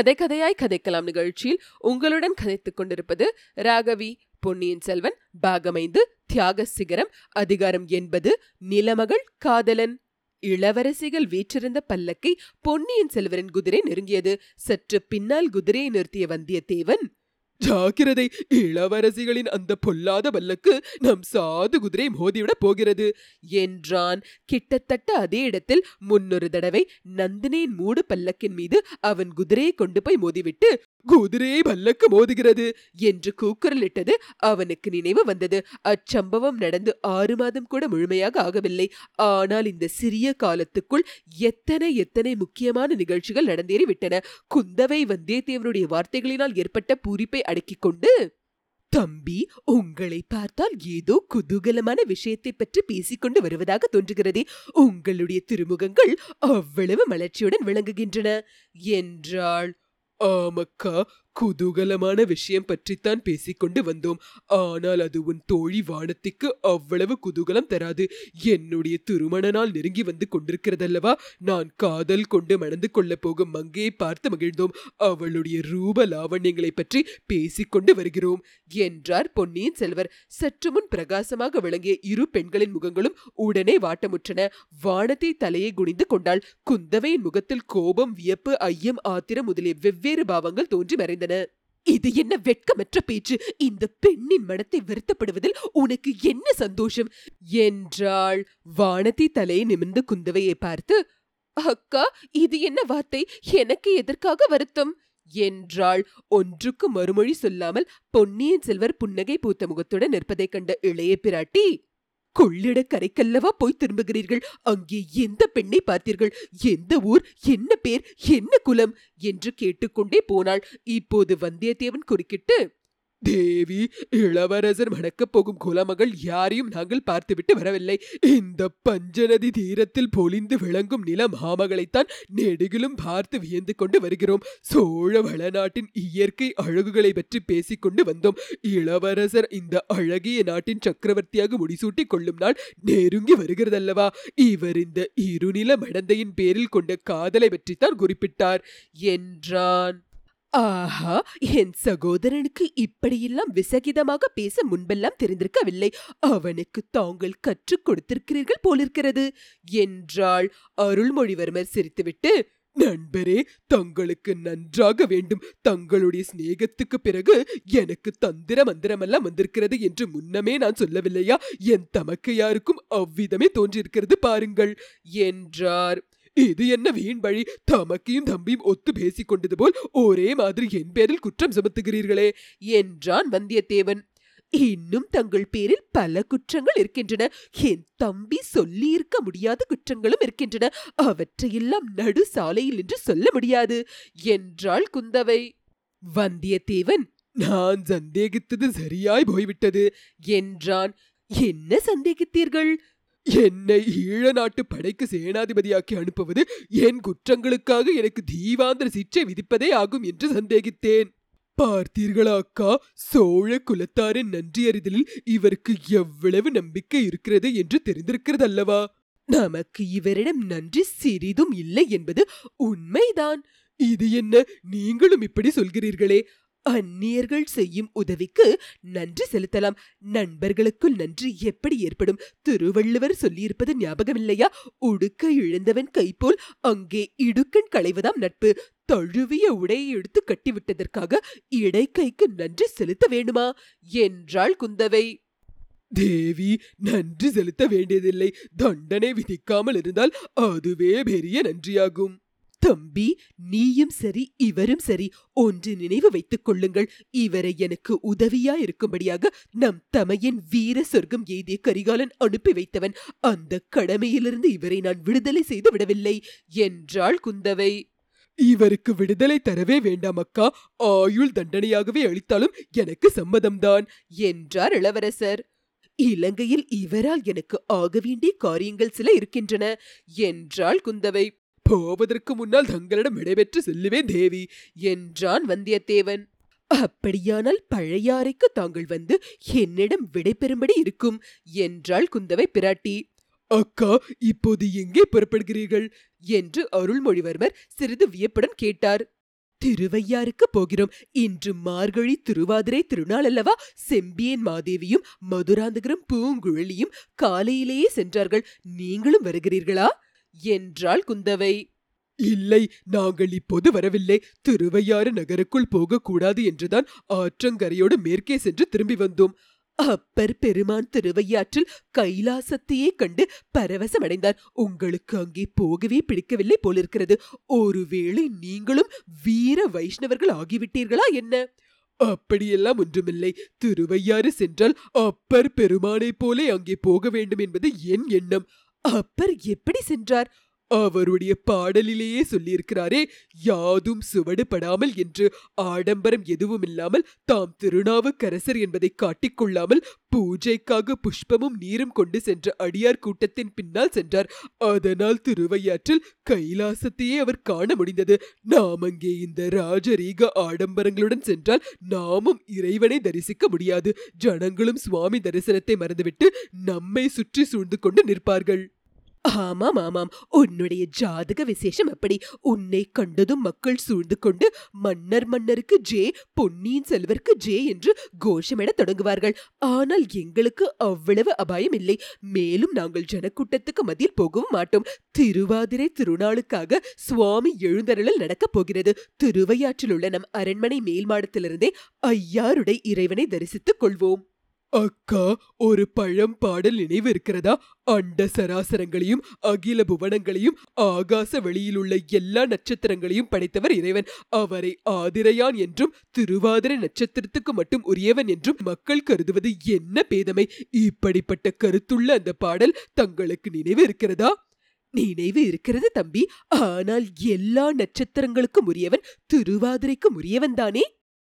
கதை கதையாய் கதைக்கலாம் நிகழ்ச்சியில் உங்களுடன் கதைத்துக் கொண்டிருப்பது ராகவி பொன்னியின் செல்வன் பாகமைந்து தியாக சிகரம் அதிகாரம் என்பது நிலமகள் காதலன். இளவரசிகள் வீற்றிருந்த பல்லக்கை பொன்னியின் செல்வரின் குதிரை நெருங்கியது. சற்று பின்னால் குதிரையை நிறுத்திய வந்தியத்தேவன் ஜாக்கிரதை இளவரசிகளின் அந்த பொல்லாத பல்லக்கு நம் சாது குதிரை மோதிவிடப் போகிறது என்றான். கிட்டத்தட்ட அதே இடத்தில் முன்னொரு தடவை நந்தினியின் மூடு பல்லக்கின் மீது அவன் குதிரையை கொண்டு போய் மோதிவிட்டு குதிரை பல்லக்கு மோதுகிறது என்று கூக்குரலிட்டது அவனுக்கு நினைவு வந்தது. அச்சம்பவம் நடந்து ஆறு மாதம் கூட முழுமையாக ஆகவில்லை. ஆனால் இந்த சிறிய காலத்துக்குள் எத்தனை எத்தனை முக்கியமான நிகழ்ச்சிகள் நடந்தேறிவிட்டன. குந்தவை வந்தியத்தேவனுடைய வார்த்தைகளினால் ஏற்பட்ட பூரிப்பை அடக்கிக் கொண்டு தம்பி உங்களை பார்த்தால் ஏதோ குதூகலமான விஷயத்தை பற்றி பேசிக்கொண்டு வருவதாக தோன்றுகிறதே. உங்களுடைய திருமுகங்கள் அவ்வளவு மலர்ச்சியுடன் விளங்குகின்றன. என்றாள். um, குதூகலமான விஷயம் பற்றித்தான் பேசிக்கொண்டு வந்தோம். ஆனால் அது உன் தோழி வானத்திற்கு அவ்வளவு குதூகலம் தராது. என்னுடைய திருமண நாள் நெருங்கி வந்து கொண்டிருக்கிறதல்லவா? நான் காதல் கொண்டு மணந்து கொள்ளப் போகும் மங்கையை பார்த்து மகிழ்ந்தோம். அவளுடைய ரூப லாவண்யங்களை பற்றி பேசிக்கொண்டு வருகிறோம். என்றார் பொன்னியின் செல்வர். சற்று முன் பிரகாசமாக விளங்கிய இரு பெண்களின் முகங்களும் உடனே வாட்டமுற்றன. வானத்தை தலையை குனிந்து கொண்டாள். குந்தவையின் முகத்தில் கோபம் வியப்பு ஐயம் ஆத்திரம் முதலிய வெவ்வேறு பாவங்கள் தோன்றி மறைந்தன. இது என்ன வெட்கமற்ற பேச்சு. இந்த பெண்ணின் மனத்தை வருத்தப்படுவதில் உனக்கு என்ன சந்தோஷம்? என்றாள் வானதி தலையை நிமிர்ந்து குந்தவையை பார்த்து அக்கா இது என்ன வார்த்தை? எனக்கு எதற்காக வருத்தம்? என்றாள். ஒன்றுக்கு மறுமொழி சொல்லாமல் பொன்னியின் செல்வர் புன்னகை பூத்த முகத்துடன் நிற்பதைக் கண்ட இளைய பிராட்டி கொள்ளிட கரைக்கல்லவா போய் திரும்புகிறீர்கள்? அங்கே எந்த பெண்ணை பார்த்தீர்கள்? எந்த ஊர்? என்ன பேர்? என்ன குலம்? என்று கேட்டுக்கொண்டே போனாள். இப்போது வந்தியத்தேவன் குறுக்கிட்டு தேவி இளவரசர் மணக்கப் போகும் குலமகள் யாரையும் நாங்கள் பார்த்துவிட்டு வரவில்லை. இந்த பஞ்சநதி தீரத்தில் பொலிந்து விளங்கும் நில மாமகளைத்தான் நெடுகிலும் பார்த்து வியந்து கொண்டு வருகிறோம். சோழ வளநாட்டின் இயற்கை அழகுகளை பற்றி பேசிக்கொண்டு வந்தோம். இளவரசர் இந்த அழகிய நாட்டின் சக்கரவர்த்தியாக முடிசூட்டிக் கொள்ளும் நாள் நெருங்கி வருகிறதல்லவா? இவர் இந்த இருநில மடந்தையின் பேரில் கொண்ட காதலை பற்றித்தான் குறிப்பிட்டார். என்றான். ஆஹா என் சகோதரனுக்கு இப்படியெல்லாம் விசகிதமாக பேச முன்பெல்லாம் தெரிந்திருக்கவில்லை. அவனுக்கு தாங்கள் கற்றுக் கொடுத்திருக்கிறீர்கள் போலிருக்கிறது. என்றாள் அருள்மொழிவர்மர் சிரித்துவிட்டு நண்பரே தங்களுக்கு நன்றாக வேண்டும். தங்களுடைய சிநேகத்துக்கு பிறகு எனக்கு தந்திர மந்திரமெல்லாம் வந்திருக்கிறது என்று முன்னமே நான் சொல்லவில்லையா? என் தமக்கு யாருக்கும் அவ்விதமே தோன்றியிருக்கிறது பாருங்கள் என்றார். இது என்ன வீண் வழி? தமக்கையும் தம்பியும் ஒத்து பேசிக் கொண்டது போல் ஒரே மாதிரி என் பேரில் குற்றம் சுமத்துகிறீர்களே என்றான் வந்தியத்தேவன். இன்னும் தங்கள் பேரில் பல குற்றங்கள் இருக்கின்றன. என் தம்பி சொல்லியிருக்க முடியாத குற்றங்களும் இருக்கின்றன. அவற்றையெல்லாம் நடு சாலையில் என்று சொல்ல முடியாது என்றாள் குந்தவை. வந்தியத்தேவன் நான் சந்தேகித்தது சரியாய் போய்விட்டது என்றான். என்ன சந்தேகித்தீர்கள்? என்னை ஈழ நாட்டு படைக்கு சேனாதிபதியாக்கி அனுப்புவது என் குற்றங்களுக்காக எனக்கு தீவாந்திர சிற்றை விதிப்பதே ஆகும் என்று சந்தேகித்தேன். பார்த்தீர்களா அக்கா? சோழ குலத்தாரின் நன்றியறிதலில் இவருக்கு எவ்வளவு நம்பிக்கை இருக்கிறது என்று தெரிந்திருக்கிறதல்லவா? நமக்கு இவரிடம் நன்றி சிறிதும் இல்லை என்பது உண்மைதான். இது என்ன? நீங்களும் இப்படி சொல்கிறீர்களே. அந்நியர்கள் செய்யும் உதவிக்கு நன்றி செலுத்தலாம். நண்பர்களுக்குள் நன்றி எப்படி ஏற்படும்? திருவள்ளுவர் சொல்லியிருப்பது ஞாபகமில்லையா? உடுக்க இழந்தவன் கைப்போல் அங்கே இடுக்கண் களைவதாம் நட்பு. தழுவிய உடையை எடுத்து கட்டிவிட்டதற்காக இடைக்கைக்கு நன்றி செலுத்த வேண்டுமா? என்றாள் குந்தவை. தேவி நன்றி செலுத்த வேண்டியதில்லை. தண்டனை விதிக்காமல் இருந்தால் அதுவே பெரிய நன்றியாகும். தம்பி நீயும் சரி இவரும் சரி ஒன்று நினைவு வைத்துக் கொள்ளுங்கள். இவரை எனக்கு உதவியா இருக்கும்படியாக நம் தமையின் வீர சொர்க்கம் எய்திய கரிகாலன் அனுப்பி வைத்தவன். அந்த கடமையிலிருந்து இவரை நான் விடுதலை செய்து விடவில்லை என்றாள் குந்தவை. இவருக்கு விடுதலை தரவே வேண்டாம் அக்கா. ஆயுள் தண்டனையாகவே அளித்தாலும் எனக்கு சம்மதம்தான் என்றார் இளவரசர். இலங்கையில் இவரால் எனக்கு ஆக வேண்டிய காரியங்கள் சில இருக்கின்றன என்றாள் குந்தவை. போவதற்கு முன்னால் தங்களிடம் விடைபெற்று செல்லுவேன் தேவி என்றான் வந்தியத்தேவன். அப்படியானால் பழையாறைக்கு தாங்கள் வந்து என்னிடம் விடைபெறும்படி இருக்கும்? என்றாள் குந்தவை பிராட்டி. அக்கா இப்போது எங்கே புறப்படுகிறீர்கள்? என்று அருள்மொழிவர்மர் சிறிது வியப்புடன் கேட்டார். திருவையாருக்கு போகிறோம். இன்று மார்கழி திருவாதிரை திருநாள் அல்லவா? செம்பியன் மாதேவியும் மதுராந்தகரும் பூங்குழலியும் காலையிலேயே சென்றார்கள். நீங்களும் வருகிறீர்களா? என்றாள் குந்தவை. இல்லை நாங்கள் இப்போது வரவில்லை. திருவையாறு நகருக்குள் போகக்கூடாது என்றுதான் ஆற்றங்கரையோடு மேற்கே சென்று திரும்பி வந்தோம். அப்பர் பெருமான் திருவையாற்றில் கைலாசத்தையே கண்டு பரவசமடைந்தார். உங்களுக்கு அங்கே போகவே பிடிக்கவில்லை போலிருக்கிறது. ஒருவேளை நீங்களும் வீர வைஷ்ணவர்கள் ஆகிவிட்டீர்களா என்ன? அப்படியெல்லாம் ஒன்றுமில்லை. திருவையாறு சென்றால் அப்பர் பெருமானைப் போலே அங்கே போக வேண்டும் என்பது என் எண்ணம். அப்பர் எப்படி சென்றார்? அவருடைய பாடலிலேயே சொல்லியிருக்கிறாரே யாதும் சுவடுபடாமல் என்று ஆடம்பரம் எதுவும் இல்லாமல் தாம் திருநாவுக்கரசர் என்பதை காட்டிக்கொள்ளாமல் பூஜைக்காக புஷ்பமும் நீரும் கொண்டு சென்ற அடியார் கூட்டத்தின் பின்னால் சென்றார். அதனால் திருவையாற்றில் கைலாசத்தையே அவர் காண முடிந்தது. நாம் அங்கே இந்த ராஜரீக ஆடம்பரங்களுடன் சென்றால் நாமும் இறைவனை தரிசிக்க முடியாது. ஜனங்களும் சுவாமி தரிசனத்தை மறந்துவிட்டு நம்மை சுற்றி சூழ்ந்து கொண்டு நிற்பார்கள். ஆமாம் ஆமாம் உன்னுடைய ஜாதக விசேஷம் அப்படி உன்னை கண்டதும் மக்கள் சூழ்ந்து கொண்டு மன்னர் மன்னருக்கு ஜே பொன்னியின் செல்வருக்கு ஜே என்று கோஷமிடத் தொடங்குவார்கள். ஆனால் எங்களுக்கு அவ்வளவு அபாயம் இல்லை. மேலும் நாங்கள் ஜனக்கூட்டத்துக்கு மதியில் போகவும் மாட்டோம். திருவாதிரை திருநாளுக்காக சுவாமி எழுந்தருளல் நடக்கப் போகிறது. திருவையாற்றில் உள்ள நம் அரண்மனை மேல் மாடத்திலிருந்தே ஐயாருடைய இறைவனை தரிசித்துக் கொள்வோம். அக்கா ஒரு பழம் பாடல் நினைவு இருக்கிறதா அண்ட சராசரங்களையும் அகில புவனங்களையும் ஆகாச வெளியிலுள்ள எல்லா நட்சத்திரங்களையும் படைத்தவர் இறைவன். அவரை ஆதிரையான் என்றும் திருவாதிரை நட்சத்திரத்துக்கு மட்டும் உரியவன் என்றும் மக்கள் கருதுவது என்ன பேதமை? இப்படிப்பட்ட கருத்துள்ள அந்த பாடல் தங்களுக்கு நினைவு இருக்கிறதா நினைவு இருக்கிறது தம்பி. ஆனால் எல்லா நட்சத்திரங்களுக்கும் உரியவன் திருவாதிரைக்கும் உரியவன் தானே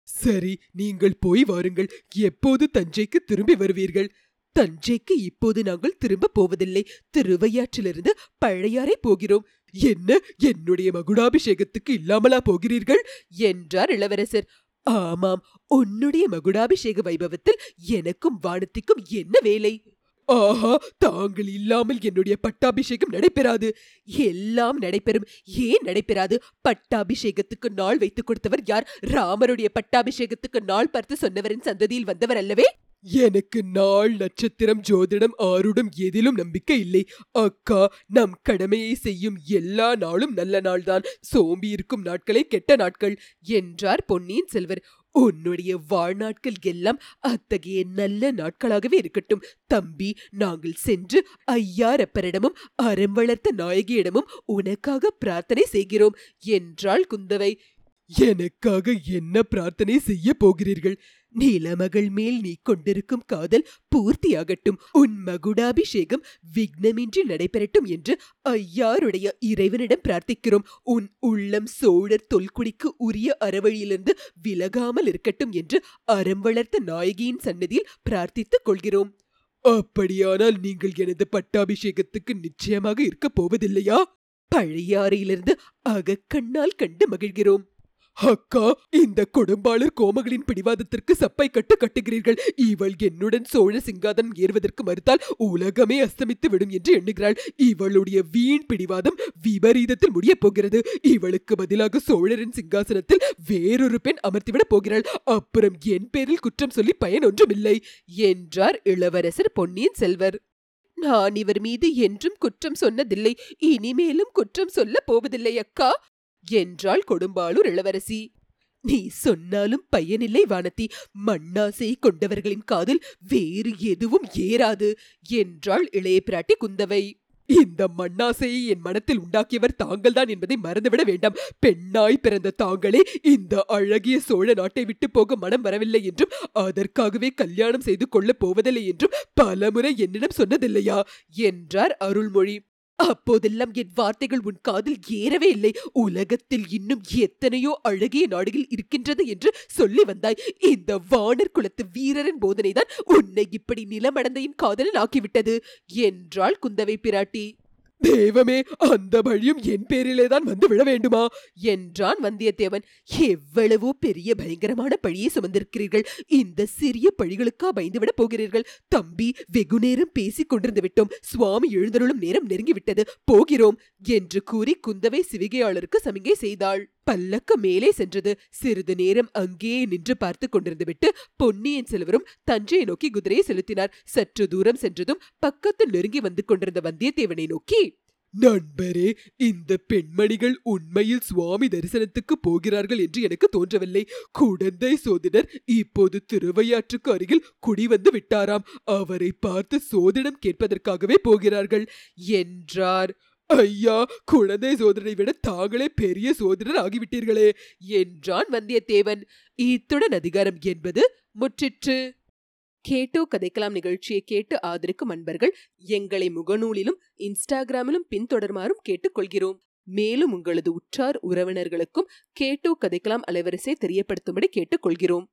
சரி நீங்கள் போய் வாருங்கள். எப்போது தஞ்சைக்கு திரும்பி வருவீர்கள்? தஞ்சைக்கு இப்போது நாங்கள் திரும்ப போவதில்லை. திருவையாற்றிலிருந்து பழையாறை போகிறோம். என்ன என்னுடைய மகுடாபிஷேகத்துக்கு இல்லாமலா போகிறீர்கள்? என்றார் இளவரசர். ஆமாம் உன்னுடைய மகுடாபிஷேக வைபவத்தில் எனக்கும் வானத்திற்கும் என்ன வேலை? ஆஹா தாங்கள் இல்லாமல் என்னுடைய பட்டாபிஷேகம் நடைபெறாது. எல்லாம் நடைபெறும். ஏன் நடைபெறாது? பட்டாபிஷேகத்துக்கு நாள் வைத்துக் கொடுத்தவர் யார்? ராமருடைய பட்டாபிஷேகத்துக்கு நாள் பார்த்து சொன்னவரின் சந்ததியில் வந்தவர் அல்லவே? எனக்கு நாள் நட்சத்திரம் ஜோதிடம் ஆருடம் எதிலும் நம்பிக்கை இல்லை. அக்கா நம் கடமையை செய்யும் எல்லா நாளும் நல்ல நாள்தான். சோம்பி இருக்கும் நாட்களே கெட்ட நாட்கள் என்றார் பொன்னியின் செல்வர். உன்னுடைய வாழ்நாட்கள் எல்லாம் அத்தகைய நல்ல நாட்களாகவே இருக்கட்டும். தம்பி நாங்கள் சென்று ஐயாரப்பரிடமும் அறம் வளர்த்த நாயகியிடமும் உனக்காக பிரார்த்தனை செய்கிறோம். என்றாள் குந்தவை. எனக்காக என்ன பிரார்த்தனை செய்ய போகிறீர்கள்? நீலமகள் மேல் நீ கொண்டிருக்கும் காதல் பூர்த்தியாகட்டும். உன் மகுடாபிஷேகம் விக்னமின்றி நடைபெறட்டும் என்று ஐயாருடைய இறைவனிடம் பிரார்த்திக்கிறோம். உன் உள்ளம் சோழர் தொல்குடிக்கு உரிய அறவழியிலிருந்து விலகாமல் இருக்கட்டும் என்று அறம் வளர்த்த நாயகியின் சன்னதியில் பிரார்த்தித்துக் கொள்கிறோம். அப்படியானால் நீங்கள் எனது பட்டாபிஷேகத்துக்கு நிச்சயமாக இருக்கப் போவதில்லையா? பழையாறையிலிருந்து அகக்கண்ணால் கண்டு மகிழ்கிறோம். அக்கா இந்த கொடும்பாளர் கோமகளின் பிடிவாதத்திற்கு சப்பை கட்டு கட்டுகிறீர்கள். இவள் என்னுடன் சோழ சிங்காதனம் ஏறுவதற்கு மறுத்தால் உலகமே அஸ்தமித்து விடும் என்று எண்ணுகிறாள். இவளுடைய வீண் பிடிவாதம் விபரீதத்தில் முடியப் போகிறது. இவளுக்கு பதிலாக சோழரின் சிங்காசனத்தில் வேறொரு பெண் அமர்த்திவிடப் போகிறாள். அப்புறம் என் பேரில் குற்றம் சொல்லி பயன் ஒன்றுமில்லை என்றார் இளவரசர் பொன்னியின் செல்வர். நான் இவர் மீது என்றும் குற்றம் சொன்னதில்லை. இனிமேலும் குற்றம் சொல்லப் போவதில்லை அக்கா. என்றாள் கொடும்பாளூர் இளவரசி. நீ சொன்னாலும் பயனில்லை வானதி. மண்ணாசை கொண்டவர்களின் காதில் வேறு எதுவும் ஏறாது என்றாள் இளைய பிராட்டி குந்தவை. இந்த மண்ணாசையை என் மனத்தில் உண்டாக்கியவர் தாங்கள்தான் என்பதை மறந்துவிட வேண்டாம். பெண்ணாய் பிறந்த தாங்களே இந்த அழகிய சோழ நாட்டை விட்டு போக மனம் வரவில்லை என்றும் அதற்காகவே கல்யாணம் செய்து கொள்ளப் போவதில்லை என்றும் பலமுறை என்னிடம் சொன்னதில்லையா? என்றார் அருள்மொழி. அப்போதெல்லாம் என் வார்த்தைகள் உன் காதில் ஏறவே இல்லை. உலகத்தில் இன்னும் எத்தனையோ அழகிய நாடுகள் இருக்கின்றது என்று சொல்லி வந்தாய். இந்த வானர் குலத்து வீரரின் போதனைதான் உன்னை இப்படி நிலமடந்தையின் காதலன் ஆக்கிவிட்டது என்றாள் குந்தவை பிராட்டி. தேவமே அந்த பழியும் என் பேரிலே தான் வந்து விழ வேண்டுமா? என்றான் வந்தியத்தேவன். எவ்வளவோ பெரிய பயங்கரமான பழியை சுமந்திருக்கிறீர்கள். இந்த சிறிய பழிகளுக்கா பயந்துவிடப் போகிறீர்கள். தம்பி வெகு நேரம் பேசிக் கொண்டிருந்து விட்டோம். சுவாமி எழுந்தருளும் நேரம் நெருங்கிவிட்டது போகிறோம் என்று கூறி குந்தவை சிவிகையாளருக்கு சமிகை செய்தாள். பல்லக்கு மேலே சென்றது. சிறிது நேரம் அங்கேயே நின்று பார்த்து கொண்டிருந்துவிட்டு பொன்னியின் செல்வரும் தஞ்சையை நோக்கி குதிரையை செலுத்தினார். சற்று தூரம் சென்றதும் பக்கத்தில் நெருங்கி வந்து கொண்டிருந்த வந்தியத்தேவனை நோக்கி நண்பரே இந்த பெண்மணிகள் உண்மையில் சுவாமி தரிசனத்துக்கு போகிறார்கள் என்று எனக்கு தோன்றவில்லை. குடந்தை சோதிடர் இப்போது திருவையாற்றுக்கு அருகில் குடி வந்து விட்டாராம். அவரை பார்த்து சோதிடம் கேட்பதற்காகவே போகிறார்கள். என்றார். ஐயா குழந்தை சோதரனை விட தாங்களே பெரிய சோதரர் ஆகிவிட்டீர்களே என்றான் வந்தியத்தேவன். இத்துடன் அதிகாரம் என்பது முற்றிற்று. கேட்டோ கதைக்கலாம் நிகழ்ச்சியை கேட்டு ஆதரிக்கும் அன்பர்கள் எங்களை முகநூலிலும் இன்ஸ்டாகிராமிலும் பின்தொடருமாறும் கேட்டுக்கொள்கிறோம். மேலும் உங்களது உற்றார் உறவினர்களுக்கும் கேட்டோ கதைக்கலாம் அலைவரிசை தெரியப்படுத்தும்படி கேட்டுக்கொள்கிறோம்.